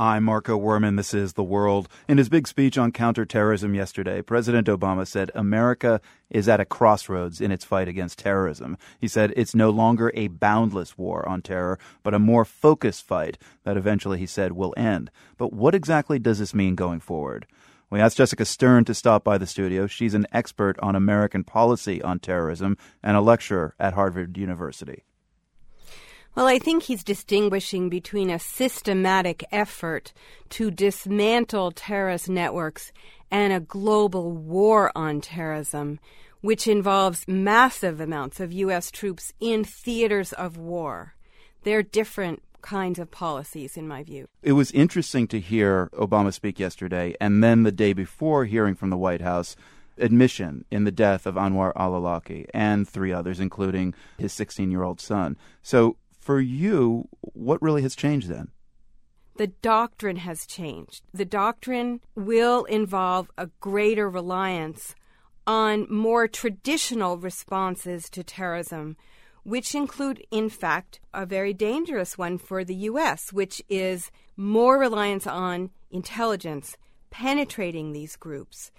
I'm Marco Werman. This is The World. In his big speech on counterterrorism yesterday, President Obama said America is at a crossroads in its fight against terrorism. He said it's no longer a boundless war on terror, but a more focused fight that eventually, he said, will end. But what exactly does this mean going forward? We asked Jessica Stern to stop by the studio. She's an expert on American policy on terrorism and a lecturer at Harvard University. Well, I think he's distinguishing between a systematic effort to dismantle terrorist networks and a global war on terrorism, which involves massive amounts of U.S. troops in theaters of war. They're different kinds of policies, in my view. It was interesting to hear Obama speak yesterday, and then the day before hearing from the White House admission in the death of Anwar al Awlaki and three others, including his 16 year old son. So, for you, what really has changed then? The doctrine has changed. The doctrine will involve a greater reliance on more traditional responses to terrorism, which include, in fact, a very dangerous one for the U.S., which is more reliance on intelligence penetrating these groups.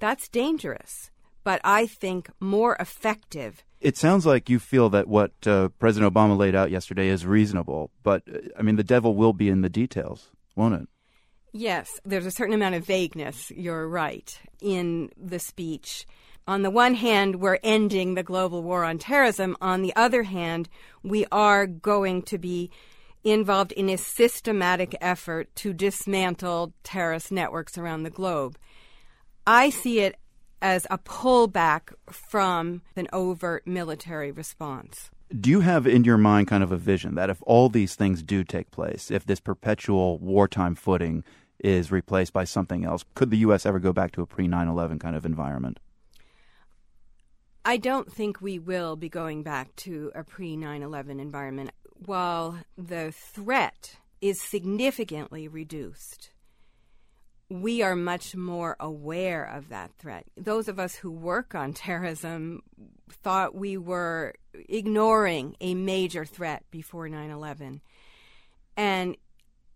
That's dangerous, but I think more effective it sounds like you feel that what uh, President Obama laid out yesterday is reasonable, but uh, I mean, the devil will be in the details, won't it? Yes, there's a certain amount of vagueness, you're right, in the speech. On the one hand, we're ending the global war on terrorism. On the other hand, we are going to be involved in a systematic effort to dismantle terrorist networks around the globe. I see it as a pullback from an overt military response. Do you have in your mind kind of a vision that if all these things do take place, if this perpetual wartime footing is replaced by something else, could the U.S. ever go back to a pre 9 11 kind of environment? I don't think we will be going back to a pre 9 11 environment. While the threat is significantly reduced, we are much more aware of that threat. Those of us who work on terrorism thought we were ignoring a major threat before 9 11. And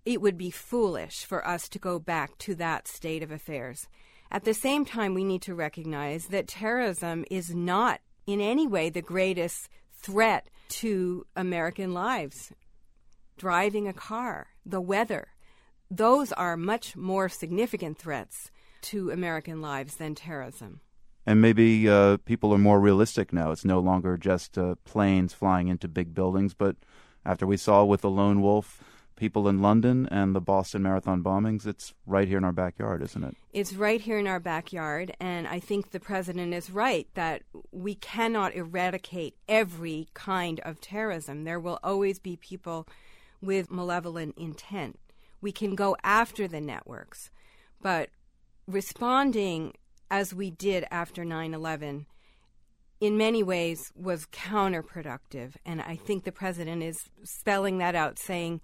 it would be foolish for us to go back to that state of affairs. At the same time, we need to recognize that terrorism is not in any way the greatest threat to American lives. Driving a car, the weather, those are much more significant threats to American lives than terrorism. And maybe uh, people are more realistic now. It's no longer just uh, planes flying into big buildings, but after we saw with the lone wolf, people in London and the Boston Marathon bombings, it's right here in our backyard, isn't it? It's right here in our backyard, and I think the president is right that we cannot eradicate every kind of terrorism. There will always be people with malevolent intent we can go after the networks. But responding as we did after 9 11 in many ways was counterproductive. And I think the president is spelling that out, saying,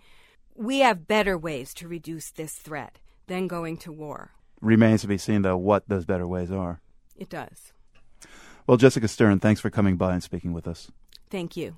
we have better ways to reduce this threat than going to war. Remains to be seen, though, what those better ways are. It does. Well, Jessica Stern, thanks for coming by and speaking with us. Thank you.